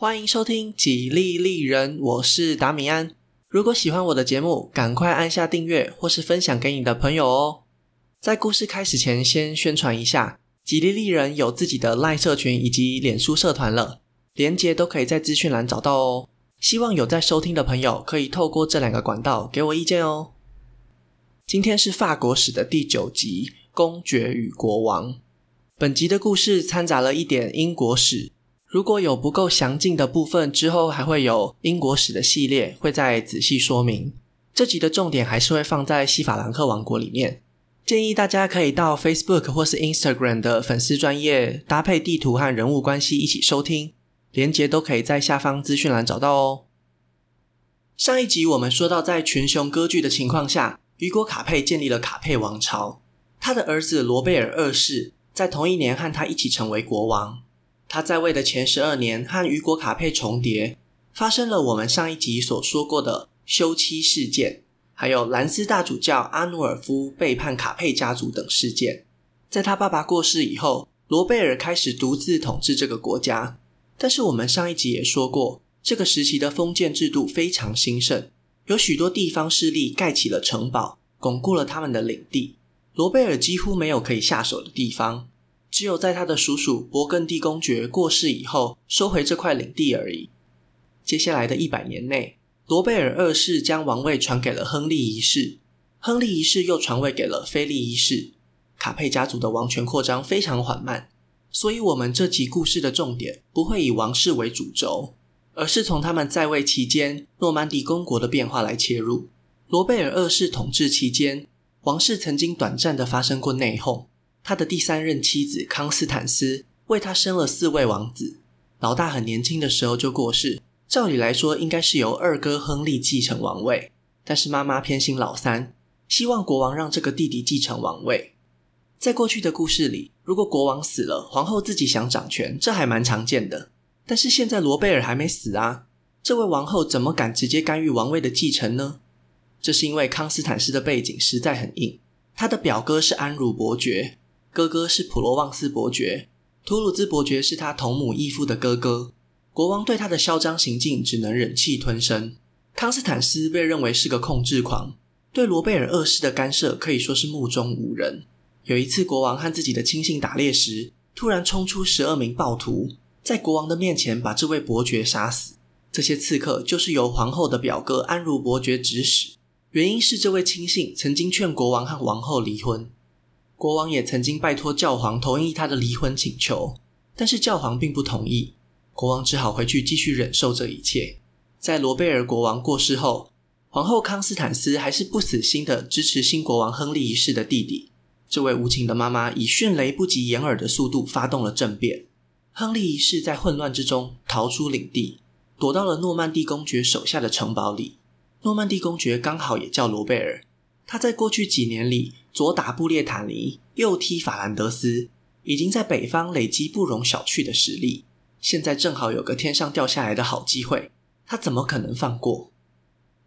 欢迎收听《几利利人》，我是达米安。如果喜欢我的节目，赶快按下订阅或是分享给你的朋友哦。在故事开始前，先宣传一下，《几利利人》有自己的 LINE 社群以及脸书社团了，连结都可以在资讯栏找到哦。希望有在收听的朋友可以透过这两个管道给我意见哦。今天是法国史的第九集《公爵与国王》。本集的故事掺杂了一点英国史。如果有不够详尽的部分，之后还会有英国史的系列，会再仔细说明。这集的重点还是会放在西法兰克王国里面。建议大家可以到 Facebook 或是 Instagram 的粉丝专页搭配地图和人物关系一起收听，连结都可以在下方资讯栏找到哦。上一集我们说到，在群雄割据的情况下，雨果卡佩建立了卡佩王朝，他的儿子罗贝尔二世在同一年和他一起成为国王。他在位的前十二年和雨果卡佩重叠，发生了我们上一集所说过的休妻事件，还有兰斯大主教阿努尔夫背叛卡佩家族等事件。在他爸爸过世以后，罗贝尔开始独自统治这个国家。但是我们上一集也说过，这个时期的封建制度非常兴盛，有许多地方势力盖起了城堡，巩固了他们的领地。罗贝尔几乎没有可以下手的地方。只有在他的叔叔勃艮第公爵过世以后，收回这块领地而已。接下来的一百年内，罗贝尔二世将王位传给了亨利一世，亨利一世又传位给了菲利一世。卡佩家族的王权扩张非常缓慢，所以我们这集故事的重点不会以王室为主轴，而是从他们在位期间诺曼底公国的变化来切入。罗贝尔二世统治期间，王室曾经短暂的发生过内讧。他的第三任妻子康斯坦斯为他生了四位王子，老大很年轻的时候就过世，照理来说应该是由二哥亨利继承王位，但是妈妈偏心老三，希望国王让这个弟弟继承王位。在过去的故事里，如果国王死了，皇后自己想掌权，这还蛮常见的。但是现在罗贝尔还没死啊，这位王后怎么敢直接干预王位的继承呢？这是因为康斯坦斯的背景实在很硬，他的表哥是安茹伯爵。哥哥是普罗旺斯伯爵，图鲁兹伯爵是他同母异父的哥哥。国王对他的嚣张行径只能忍气吞声。康斯坦斯被认为是个控制狂，对罗贝尔二世的干涉可以说是目中无人。有一次，国王和自己的亲信打猎时，突然冲出十二名暴徒，在国王的面前把这位伯爵杀死。这些刺客就是由皇后的表哥安茹伯爵指使，原因是这位亲信曾经劝国王和王后离婚。国王也曾经拜托教皇同意他的离婚请求，但是教皇并不同意。国王只好回去继续忍受这一切。在罗贝尔国王过世后，皇后康斯坦斯还是不死心的支持新国王亨利一世的弟弟。这位无情的妈妈以迅雷不及掩耳的速度发动了政变。亨利一世在混乱之中逃出领地，躲到了诺曼第公爵手下的城堡里。诺曼第公爵刚好也叫罗贝尔。他在过去几年里，左打布列塔尼，右踢法兰德斯，已经在北方累积不容小觑的实力。现在正好有个天上掉下来的好机会，他怎么可能放过？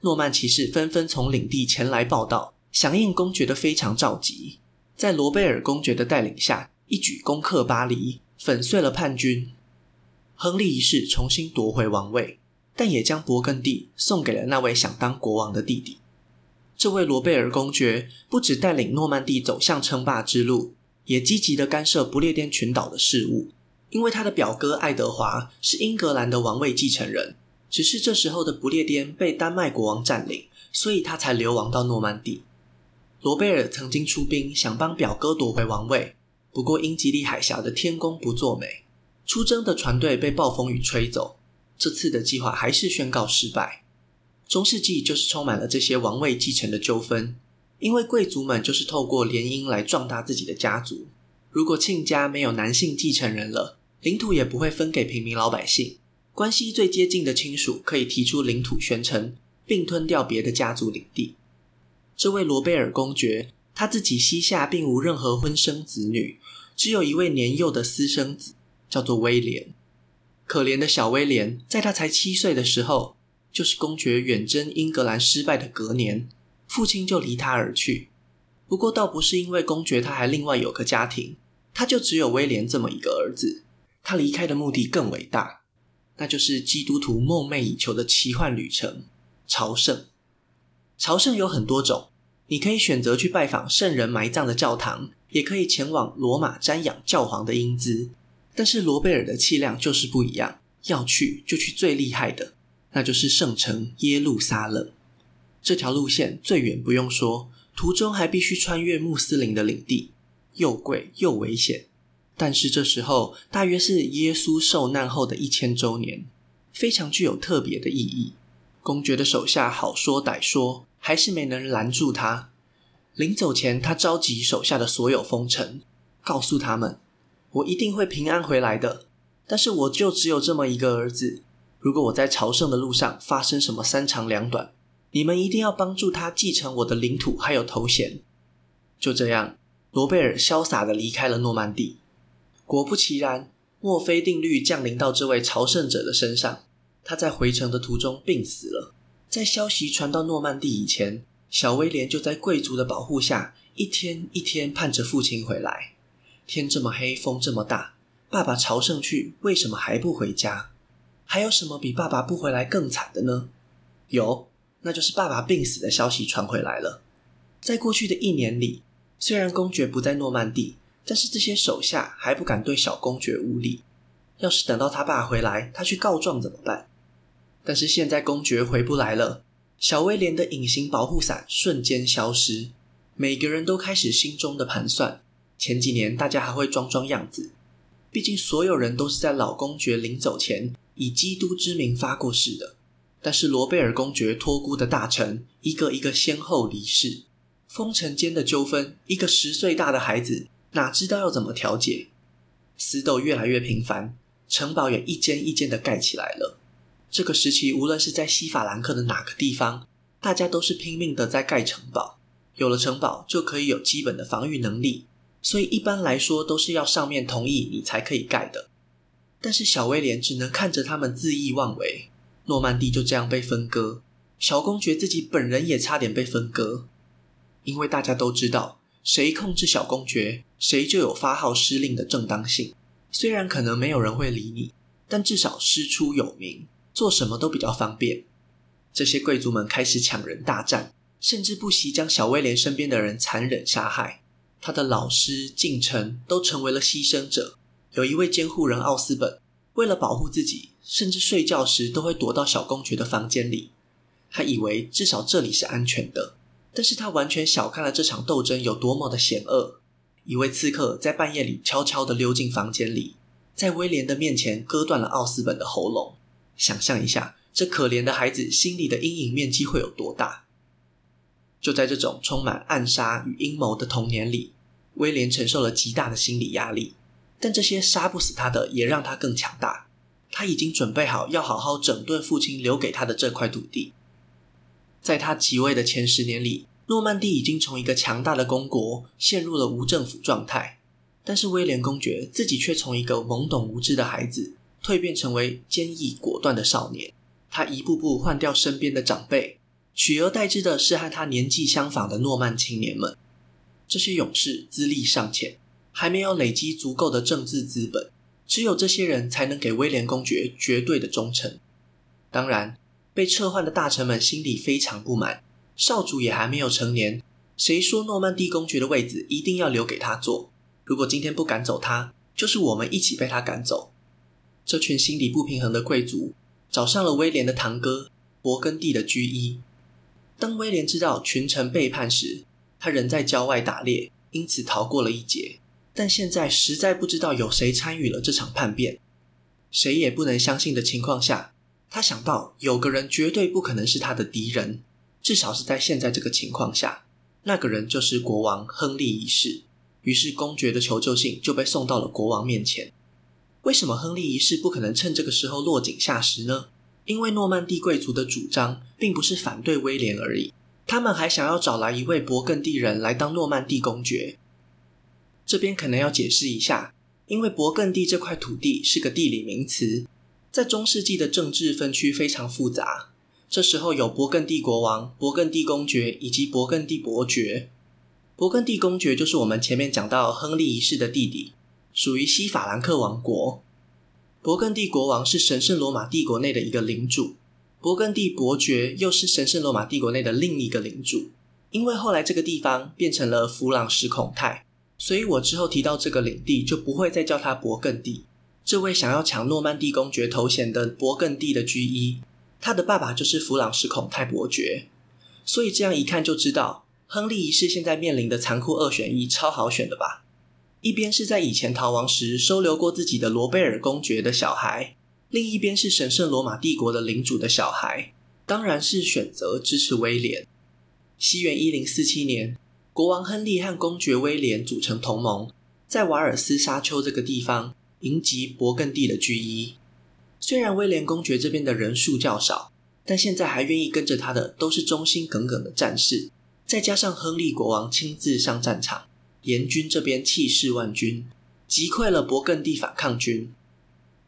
诺曼骑士纷纷从领地前来报道，响应公爵的非常召集，在罗贝尔公爵的带领下，一举攻克巴黎，粉碎了叛军。亨利一世重新夺回王位，但也将勃艮第送给了那位想当国王的弟弟。这位罗贝尔公爵不只带领诺曼第走向称霸之路，也积极地干涉不列颠群岛的事务。因为他的表哥爱德华是英格兰的王位继承人，只是这时候的不列颠被丹麦国王占领，所以他才流亡到诺曼底。罗贝尔曾经出兵想帮表哥夺回王位，不过英吉利海峡的天公不作美，出征的船队被暴风雨吹走，这次的计划还是宣告失败。中世纪就是充满了这些王位继承的纠纷，因为贵族们就是透过联姻来壮大自己的家族。如果亲家没有男性继承人了，领土也不会分给平民老百姓。关系最接近的亲属可以提出领土宣称，并吞掉别的家族领地。这位罗贝尔公爵他自己膝下并无任何婚生子女，只有一位年幼的私生子，叫做威廉。可怜的小威廉，在他才七岁的时候。就是公爵远征英格兰失败的隔年，父亲就离他而去。不过倒不是因为公爵他还另外有个家庭，他就只有威廉这么一个儿子。他离开的目的更伟大。那就是基督徒梦寐以求的奇幻旅程——朝圣。朝圣有很多种，你可以选择去拜访圣人埋葬的教堂，也可以前往罗马瞻仰教皇的英姿。但是罗贝尔的气量就是不一样，要去就去最厉害的，那就是圣城耶路撒冷。这条路线最远不用说，途中还必须穿越穆斯林的领地，又贵又危险。但是这时候大约是耶稣受难后的一千周年，非常具有特别的意义。公爵的手下好说歹说，还是没能拦住他。临走前，他召集手下的所有封臣，告诉他们：“我一定会平安回来的。但是我就只有这么一个儿子，如果我在朝圣的路上发生什么三长两短，你们一定要帮助他继承我的领土还有头衔。”就这样，罗贝尔潇洒地离开了诺曼底。果不其然，墨菲定律降临到这位朝圣者的身上。他在回程的途中病死了。在消息传到诺曼底以前，小威廉就在贵族的保护下，一天一天盼着父亲回来。天这么黑，风这么大，爸爸朝圣去，为什么还不回家？还有什么比爸爸不回来更惨的呢？有，那就是爸爸病死的消息传回来了。在过去的一年里，虽然公爵不在诺曼底。但是这些手下还不敢对小公爵无礼。要是等到他爸回来，他去告状怎么办？但是现在公爵回不来了，小威廉的隐形保护伞瞬间消失，每个人都开始心中的盘算。前几年大家还会装装样子，毕竟所有人都是在老公爵临走前以基督之名发过誓的。但是罗贝尔公爵托孤的大臣一个一个先后离世，封臣间的纠纷，一个十岁大的孩子。哪知道要怎么调解？死斗越来越频繁，城堡也一间一间的盖起来了。这个时期，无论是在西法兰克的哪个地方，大家都是拼命的在盖城堡。有了城堡，就可以有基本的防御能力，所以一般来说都是要上面同意你才可以盖的。但是小威廉只能看着他们恣意妄为，诺曼底就这样被分割，小公爵自己本人也差点被分割，因为大家都知道。谁控制小公爵，谁就有发号施令的正当性。虽然可能没有人会理你，但至少师出有名，做什么都比较方便。这些贵族们开始抢人大战，甚至不惜将小威廉身边的人残忍杀害。他的老师、近臣都成为了牺牲者。有一位监护人奥斯本，为了保护自己，甚至睡觉时都会躲到小公爵的房间里。他以为至少这里是安全的。但是他完全小看了这场斗争有多么的险恶。一位刺客在半夜里悄悄地溜进房间里，在威廉的面前割断了奥斯本的喉咙。想象一下，这可怜的孩子心里的阴影面积会有多大？就在这种充满暗杀与阴谋的童年里，威廉承受了极大的心理压力。但这些杀不死他的，也让他更强大。他已经准备好要好好整顿父亲留给他的这块土地。在他即位的前十年里，诺曼底已经从一个强大的公国陷入了无政府状态，但是威廉公爵自己却从一个懵懂无知的孩子蜕变成为坚毅果断的少年。他一步步换掉身边的长辈，取而代之的是和他年纪相仿的诺曼青年们。这些勇士资历尚浅，还没有累积足够的政治资本，只有这些人才能给威廉公爵绝对的忠诚。当然。被撤换的大臣们心里非常不满，少主也还没有成年，谁说诺曼底公爵的位子一定要留给他坐？如果今天不赶走他，就是我们一起被他赶走。这群心理不平衡的贵族找上了威廉的堂哥勃艮第的居伊。当威廉知道群臣背叛时，他人在郊外打猎，因此逃过了一劫。但现在实在不知道有谁参与了这场叛变，谁也不能相信的情况下。他想到有个人绝对不可能是他的敌人，至少是在现在这个情况下，那个人就是国王亨利一世。于是公爵的求救信就被送到了国王面前。为什么亨利一世不可能趁这个时候落井下石呢？因为诺曼底贵族的主张并不是反对威廉而已，他们还想要找来一位勃艮第人来当诺曼底公爵。这边可能要解释一下，因为勃艮第这块土地是个地理名词。在中世纪的政治分区非常复杂，这时候有勃艮第国王、勃艮第公爵以及勃艮第伯爵。勃艮第公爵就是我们前面讲到亨利一世的弟弟，属于西法兰克王国。勃艮第国王是神圣罗马帝国内的一个领主，勃艮第伯爵又是神圣罗马帝国内的另一个领主。因为后来这个地方变成了弗朗什孔泰，所以我之后提到这个领地就不会再叫它勃艮第。这位想要抢诺曼第公爵头衔的勃艮第的居一，他的爸爸就是弗朗什孔泰伯爵。所以这样一看就知道，亨利一世现在面临的残酷二选一超好选的吧？一边是在以前逃亡时收留过自己的罗贝尔公爵的小孩，另一边是神圣罗马帝国的领主的小孩，当然是选择支持威廉。西元一零四七年，国王亨利和公爵威廉组成同盟，在瓦尔斯沙丘这个地方迎击勃艮第的军医。虽然威廉公爵这边的人数较少，但现在还愿意跟着他的都是忠心耿耿的战士。再加上亨利国王亲自上战场，联军这边气势万钧，击溃了勃艮第反抗军。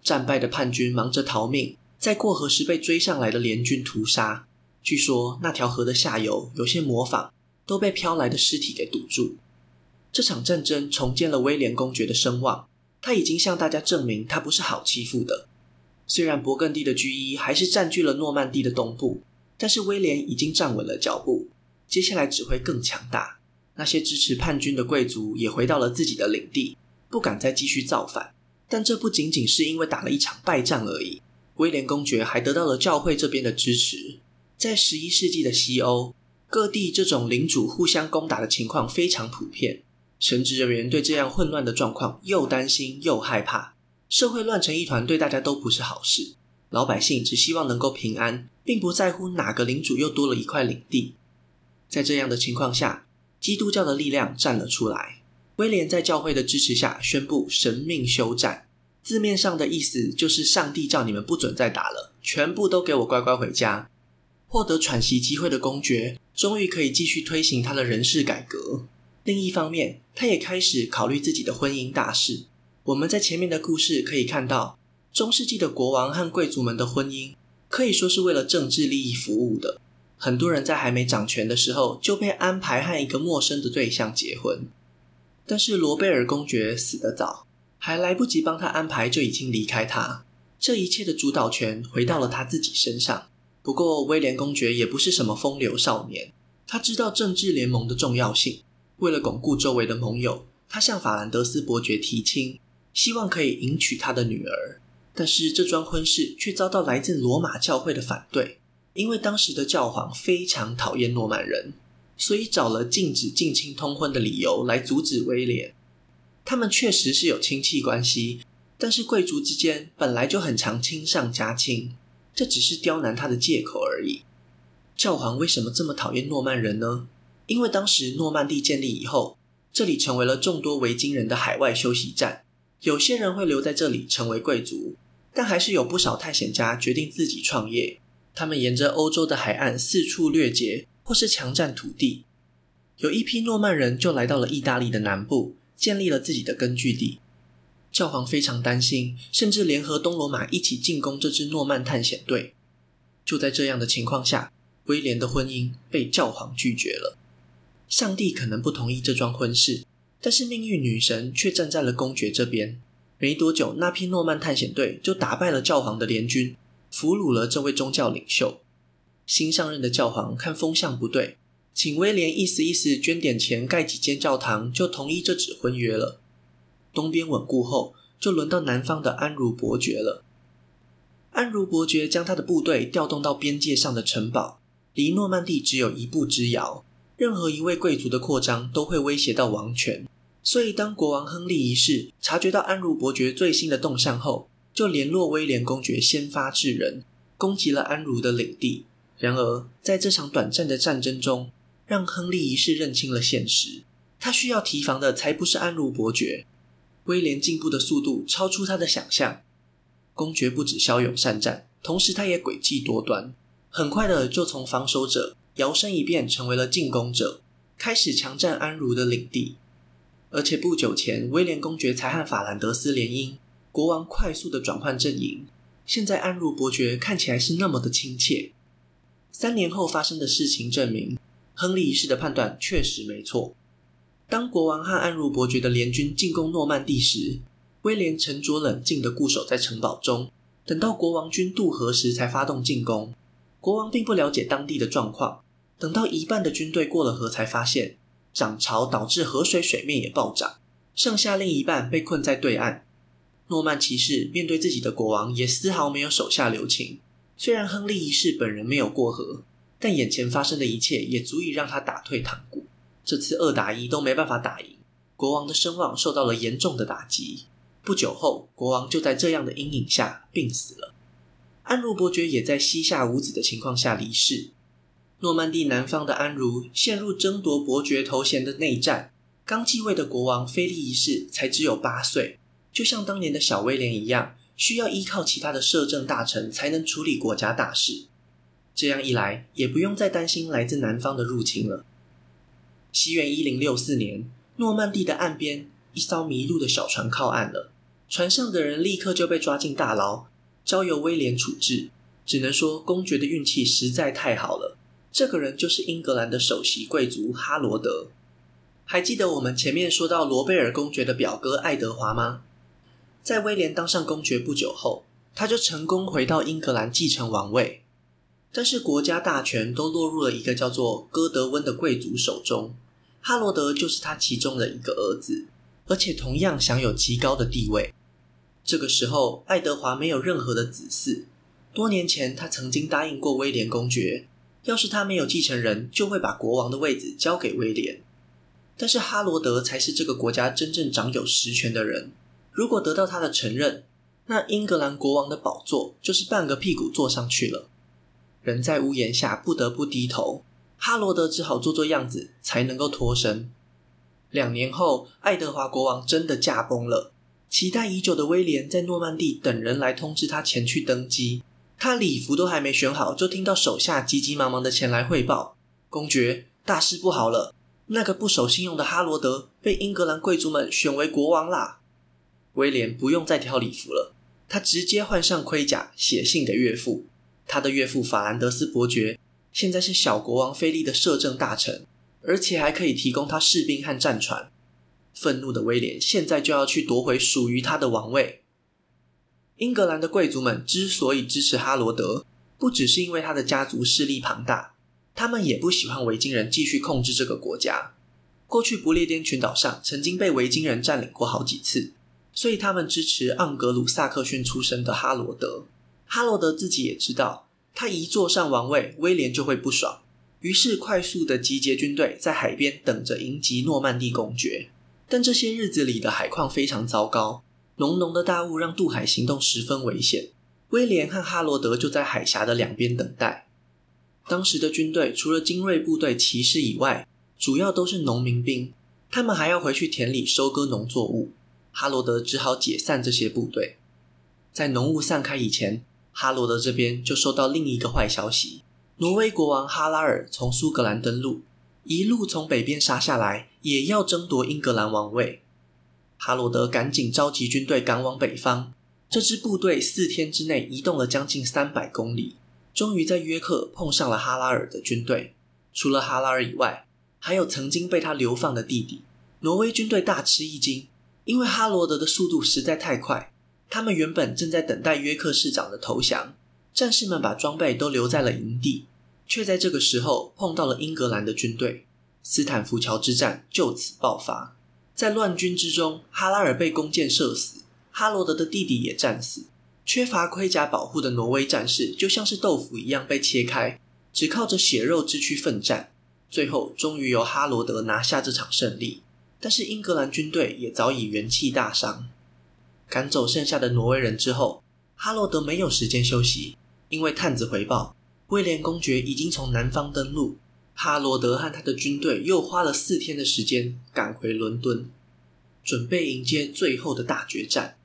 战败的叛军忙着逃命，在过河时被追上来的联军屠杀。据说那条河的下游有些模仿都被飘来的尸体给堵住。这场战争重建了威廉公爵的声望，他已经向大家证明他不是好欺负的。虽然勃艮第的军医还是占据了诺曼第的东部，但是威廉已经站稳了脚步，接下来只会更强大。那些支持叛军的贵族也回到了自己的领地，不敢再继续造反。但这不仅仅是因为打了一场败仗而已，威廉公爵还得到了教会这边的支持。在十一世纪的西欧，各地这种领主互相攻打的情况非常普遍。神职人员对这样混乱的状况又担心又害怕，社会乱成一团，对大家都不是好事。老百姓只希望能够平安，并不在乎哪个领主又多了一块领地。在这样的情况下，基督教的力量站了出来。威廉在教会的支持下宣布神命休战，字面上的意思就是上帝叫你们不准再打了，全部都给我乖乖回家。获得喘息机会的公爵，终于可以继续推行他的人事改革。另一方面，他也开始考虑自己的婚姻大事。我们在前面的故事可以看到，中世纪的国王和贵族们的婚姻可以说是为了政治利益服务的。很多人在还没掌权的时候就被安排和一个陌生的对象结婚。但是罗贝尔公爵死得早，还来不及帮他安排，就已经离开他。这一切的主导权回到了他自己身上。不过，威廉公爵也不是什么风流少年，他知道政治联盟的重要性。为了巩固周围的盟友，他向法兰德斯伯爵提亲，希望可以迎娶他的女儿。但是，这桩婚事却遭到来自罗马教会的反对，因为当时的教皇非常讨厌诺曼人，所以找了禁止近亲通婚的理由来阻止威廉。他们确实是有亲戚关系，但是贵族之间本来就很常亲上加亲。这只是刁难他的借口而已。教皇为什么这么讨厌诺曼人呢？因为当时诺曼第建立以后，这里成为了众多维京人的海外休息站。有些人会留在这里成为贵族，但还是有不少探险家决定自己创业。他们沿着欧洲的海岸四处掠劫，或是强占土地。有一批诺曼人就来到了意大利的南部，建立了自己的根据地。教皇非常担心，甚至联合东罗马一起进攻这支诺曼探险队。就在这样的情况下，威廉的婚姻被教皇拒绝了。上帝可能不同意这桩婚事，但是命运女神却站在了公爵这边。没多久，那批诺曼探险队就打败了教皇的联军，俘虏了这位宗教领袖。新上任的教皇看风向不对，请威廉意思意思捐点钱盖几间教堂，就同意这纸婚约了。东边稳固后，就轮到南方的安茹伯爵了。安茹伯爵将他的部队调动到边界上的城堡，离诺曼第只有一步之遥。任何一位贵族的扩张都会威胁到王权，所以当国王亨利一世察觉到安茹伯爵最新的动向后，就联络威廉公爵先发制人，攻击了安茹的领地。然而，在这场短暂的战争中，让亨利一世认清了现实：他需要提防的才不是安茹伯爵。威廉进步的速度超出他的想象。公爵不止骁勇善战，同时他也诡计多端，很快的就从防守者摇身一变成为了进攻者，开始强占安茹的领地。而且不久前，威廉公爵才和法兰德斯联姻，国王快速的转换阵营。现在安茹伯爵看起来是那么的亲切。三年后发生的事情证明，亨利一世的判断确实没错。当国王和安茹伯爵的联军进攻诺曼第时，威廉沉着冷静地固守在城堡中，等到国王军渡河时才发动进攻。国王并不了解当地的状况，等到一半的军队过了河，才发现涨潮导致河水水面也暴涨，剩下另一半被困在对岸。诺曼骑士面对自己的国王，也丝毫没有手下留情。虽然亨利一世本人没有过河，但眼前发生的一切也足以让他打退堂鼓。这次二打一都没办法打赢，国王的声望受到了严重的打击。不久后，国王就在这样的阴影下病死了。安茹伯爵也在膝下无子的情况下离世。诺曼第南方的安茹陷入争夺伯爵头衔的内战。刚继位的国王菲利一世才只有八岁，就像当年的小威廉一样，需要依靠其他的摄政大臣才能处理国家大事。这样一来，也不用再担心来自南方的入侵了。西元一零六四年，诺曼第的岸边，一艘迷路的小船靠岸了。船上的人立刻就被抓进大牢，交由威廉处置。只能说公爵的运气实在太好了。这个人就是英格兰的首席贵族哈罗德。还记得我们前面说到罗贝尔公爵的表哥爱德华吗？在威廉当上公爵不久后，他就成功回到英格兰继承王位。但是国家大权都落入了一个叫做哥德温的贵族手中，哈罗德就是他其中的一个儿子。而且同样享有极高的地位。这个时候，爱德华没有任何的子嗣。多年前，他曾经答应过威廉公爵，要是他没有继承人，就会把国王的位子交给威廉。但是哈罗德才是这个国家真正掌有实权的人。如果得到他的承认，那英格兰国王的宝座就是半个屁股坐上去了。人在屋檐下，不得不低头。哈罗德只好做做样子，才能够脱身。两年后，爱德华国王真的驾崩了。期待已久的威廉在诺曼第等人来通知他前去登基。他礼服都还没选好，就听到手下急急忙忙的前来汇报：“公爵，大事不好了！那个不守信用的哈罗德被英格兰贵族们选为国王啦！”威廉不用再挑礼服了，他直接换上盔甲，写信给岳父。他的岳父法兰德斯伯爵现在是小国王菲利的摄政大臣。而且还可以提供他士兵和战船。愤怒的威廉现在就要去夺回属于他的王位。英格兰的贵族们之所以支持哈罗德，不只是因为他的家族势力庞大，他们也不喜欢维京人继续控制这个国家。过去不列颠群岛上曾经被维京人占领过好几次，所以他们支持盎格鲁撒克逊出身的哈罗德。哈罗德自己也知道，他一坐上王位，威廉就会不爽。于是，快速的集结军队，在海边等着迎击诺曼底公爵。但这些日子里的海况非常糟糕，浓浓的大雾让渡海行动十分危险。威廉和哈罗德就在海峡的两边等待。当时的军队除了精锐部队骑士以外，主要都是农民兵，他们还要回去田里收割农作物。哈罗德只好解散这些部队。在浓雾散开以前，哈罗德这边就收到另一个坏消息。挪威国王哈拉尔从苏格兰登陆，一路从北边杀下来，也要争夺英格兰王位。哈罗德赶紧召集军队赶往北方。这支部队四天之内移动了将近三百公里，终于在约克碰上了哈拉尔的军队。除了哈拉尔以外，还有曾经被他流放的弟弟。挪威军队大吃一惊，因为哈罗德的速度实在太快。他们原本正在等待约克市长的投降。战士们把装备都留在了营地，却在这个时候碰到了英格兰的军队。斯坦福桥之战就此爆发。在乱军之中，哈拉尔被弓箭射死，哈罗德的弟弟也战死。缺乏盔甲保护的挪威战士就像是豆腐一样被切开，只靠着血肉之躯奋战。最后，终于由哈罗德拿下这场胜利。但是英格兰军队也早已元气大伤。赶走剩下的挪威人之后，哈罗德没有时间休息。因为探子回报，威廉公爵已经从南方登陆，哈罗德和他的军队又花了四天的时间赶回伦敦，准备迎接最后的大决战。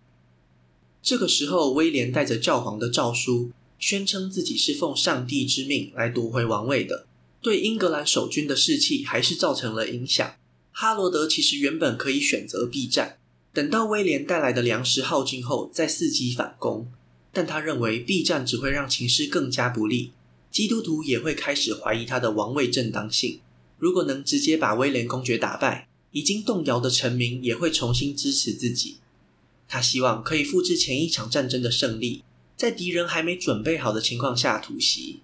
这个时候，威廉带着教皇的诏书，宣称自己是奉上帝之命来夺回王位的，对英格兰守军的士气还是造成了影响。哈罗德其实原本可以选择避战，等到威廉带来的粮食耗尽后再伺机反攻。但他认为避战只会让情势更加不利，基督徒也会开始怀疑他的王位正当性。如果能直接把威廉公爵打败，已经动摇的臣民也会重新支持自己。他希望可以复制前一场战争的胜利，在敌人还没准备好的情况下突袭。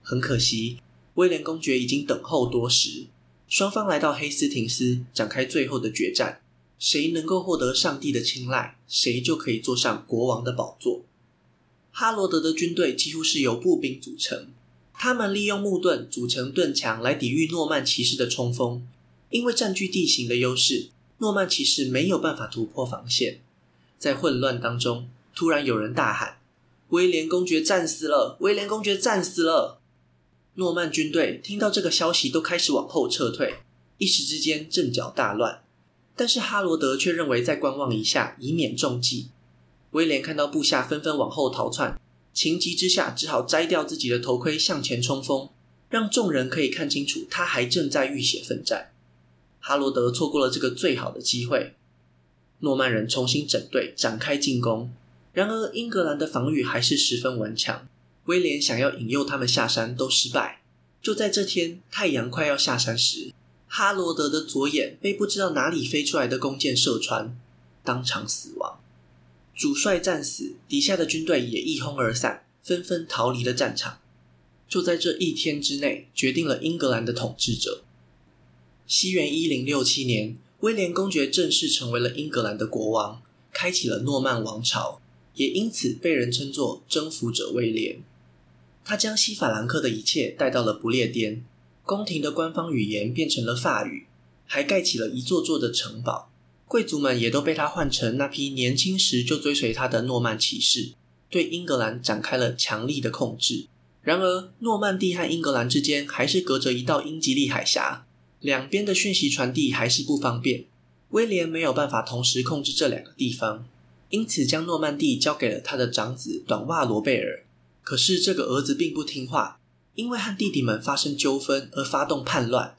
很可惜，威廉公爵已经等候多时。双方来到黑斯廷斯，展开最后的决战。谁能够获得上帝的青睐，谁就可以坐上国王的宝座。哈罗德的军队几乎是由步兵组成，他们利用木盾组成盾墙来抵御诺曼骑士的冲锋。因为占据地形的优势，诺曼骑士没有办法突破防线。在混乱当中，突然有人大喊：“威廉公爵战死了！威廉公爵战死了！”诺曼军队听到这个消息，都开始往后撤退，一时之间阵脚大乱。但是哈罗德却认为再观望一下，以免中计。威廉看到部下纷纷往后逃窜，情急之下只好摘掉自己的头盔，向前冲锋，让众人可以看清楚他还正在浴血奋战。哈罗德错过了这个最好的机会。诺曼人重新整队展开进攻，然而英格兰的防御还是十分顽强。威廉想要引诱他们下山都失败。就在这天，太阳快要下山时，哈罗德的左眼被不知道哪里飞出来的弓箭射穿，当场死亡。主帅战死，底下的军队也一哄而散，纷纷逃离了战场。就在这一天之内，决定了英格兰的统治者。西元一零六七年。威廉公爵正式成为了英格兰的国王，开启了诺曼王朝，也因此被人称作征服者威廉。他将西法兰克的一切带到了不列颠，宫廷的官方语言变成了法语，还盖起了一座座的城堡。贵族们也都被他换成那批年轻时就追随他的诺曼骑士，对英格兰展开了强力的控制。然而，诺曼第和英格兰之间还是隔着一道英吉利海峡。两边的讯息传递还是不方便，威廉没有办法同时控制这两个地方，因此将诺曼第交给了他的长子短袜罗贝尔。可是这个儿子并不听话，因为和弟弟们发生纠纷而发动叛乱。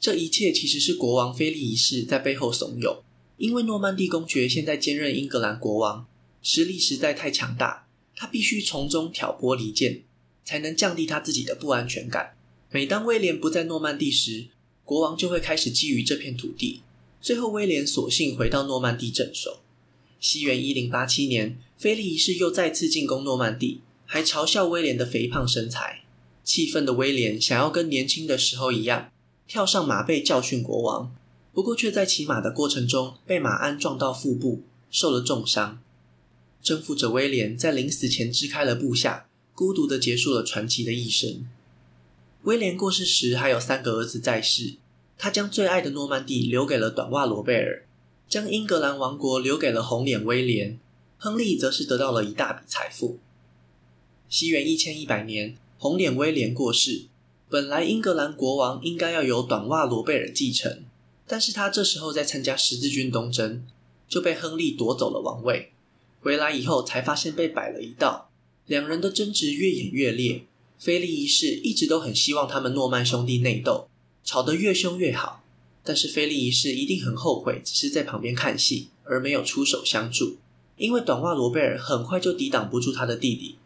这一切其实是国王菲利一世在背后怂恿，因为诺曼第公爵现在兼任英格兰国王，实力实在太强大，他必须从中挑拨离间，才能降低他自己的不安全感。每当威廉不在诺曼第时，国王就会开始觊觎这片土地，最后威廉索性回到诺曼第镇守。西元一零八七年，菲利一世又再次进攻诺曼第，还嘲笑威廉的肥胖身材。气愤的威廉想要跟年轻的时候一样，跳上马背教训国王，不过却在骑马的过程中被马鞍撞到腹部，受了重伤。征服者威廉在临死前支开了部下，孤独地结束了传奇的一生。威廉过世时还有三个儿子在世，他将最爱的诺曼第留给了短袜罗贝尔，将英格兰王国留给了红脸威廉，亨利则是得到了一大笔财富。西元一千一百年，红脸威廉过世，本来英格兰国王应该要由短袜罗贝尔继承，但是他这时候在参加十字军东征，就被亨利夺走了王位。回来以后才发现被摆了一道，两人的争执越演越烈。菲利一世一直都很希望他们诺曼兄弟内斗，吵得越凶越好。但是菲利一世一定很后悔，只是在旁边看戏，而没有出手相助。因为短袜罗贝尔很快就抵挡不住他的弟弟。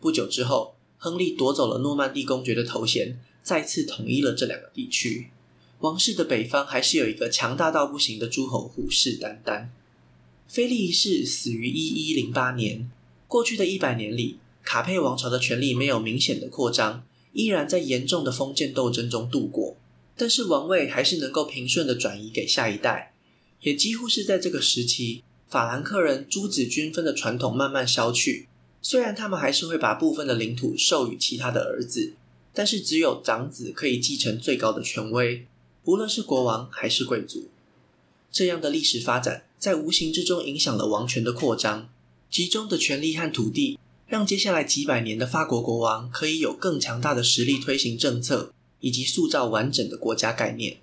不久之后，亨利夺走了诺曼第公爵的头衔，再次统一了这两个地区。王室的北方还是有一个强大到不行的诸侯虎视眈眈。菲利一世死于一一零八年。过去的一百年里，卡佩王朝的权力没有明显的扩张，依然在严重的封建斗争中度过。但是王位还是能够平顺的转移给下一代，也几乎是在这个时期，法兰克人诸子均分的传统慢慢消去。虽然他们还是会把部分的领土授予其他的儿子，但是只有长子可以继承最高的权威，无论是国王还是贵族。这样的历史发展在无形之中影响了王权的扩张，集中的权力和土地。让接下来几百年的法国国王可以有更强大的实力推行政策，以及塑造完整的国家概念。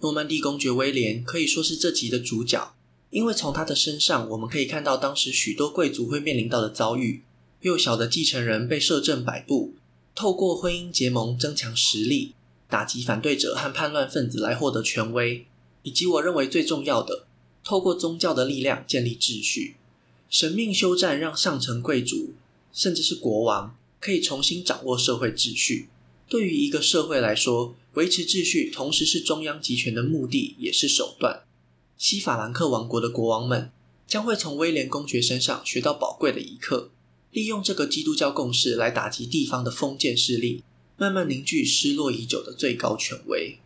诺曼第公爵威廉可以说是这集的主角，因为从他的身上我们可以看到当时许多贵族会面临到的遭遇：幼小的继承人被摄政摆布，透过婚姻结盟增强实力，打击反对者和叛乱分子来获得权威，以及我认为最重要的，透过宗教的力量建立秩序。神命休战让上层贵族。甚至是国王可以重新掌握社会秩序。对于一个社会来说，维持秩序同时是中央集权的目的，也是手段。西法兰克王国的国王们将会从威廉公爵身上学到宝贵的一课，利用这个基督教共识来打击地方的封建势力，慢慢凝聚失落已久的最高权威。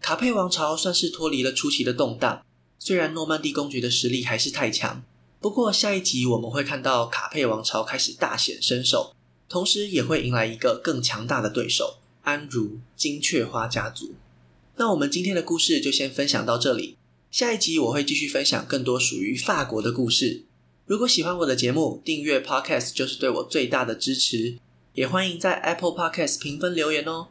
卡佩王朝算是脱离了初期的动荡，虽然诺曼底公爵的实力还是太强，不过下一集我们会看到卡佩王朝开始大显身手，同时也会迎来一个更强大的对手——安茹金雀花家族。那我们今天的故事就先分享到这里。下一集我会继续分享更多属于法国的故事。如果喜欢我的节目，订阅 Podcast 就是对我最大的支持。也欢迎在 Apple Podcast 评分留言哦。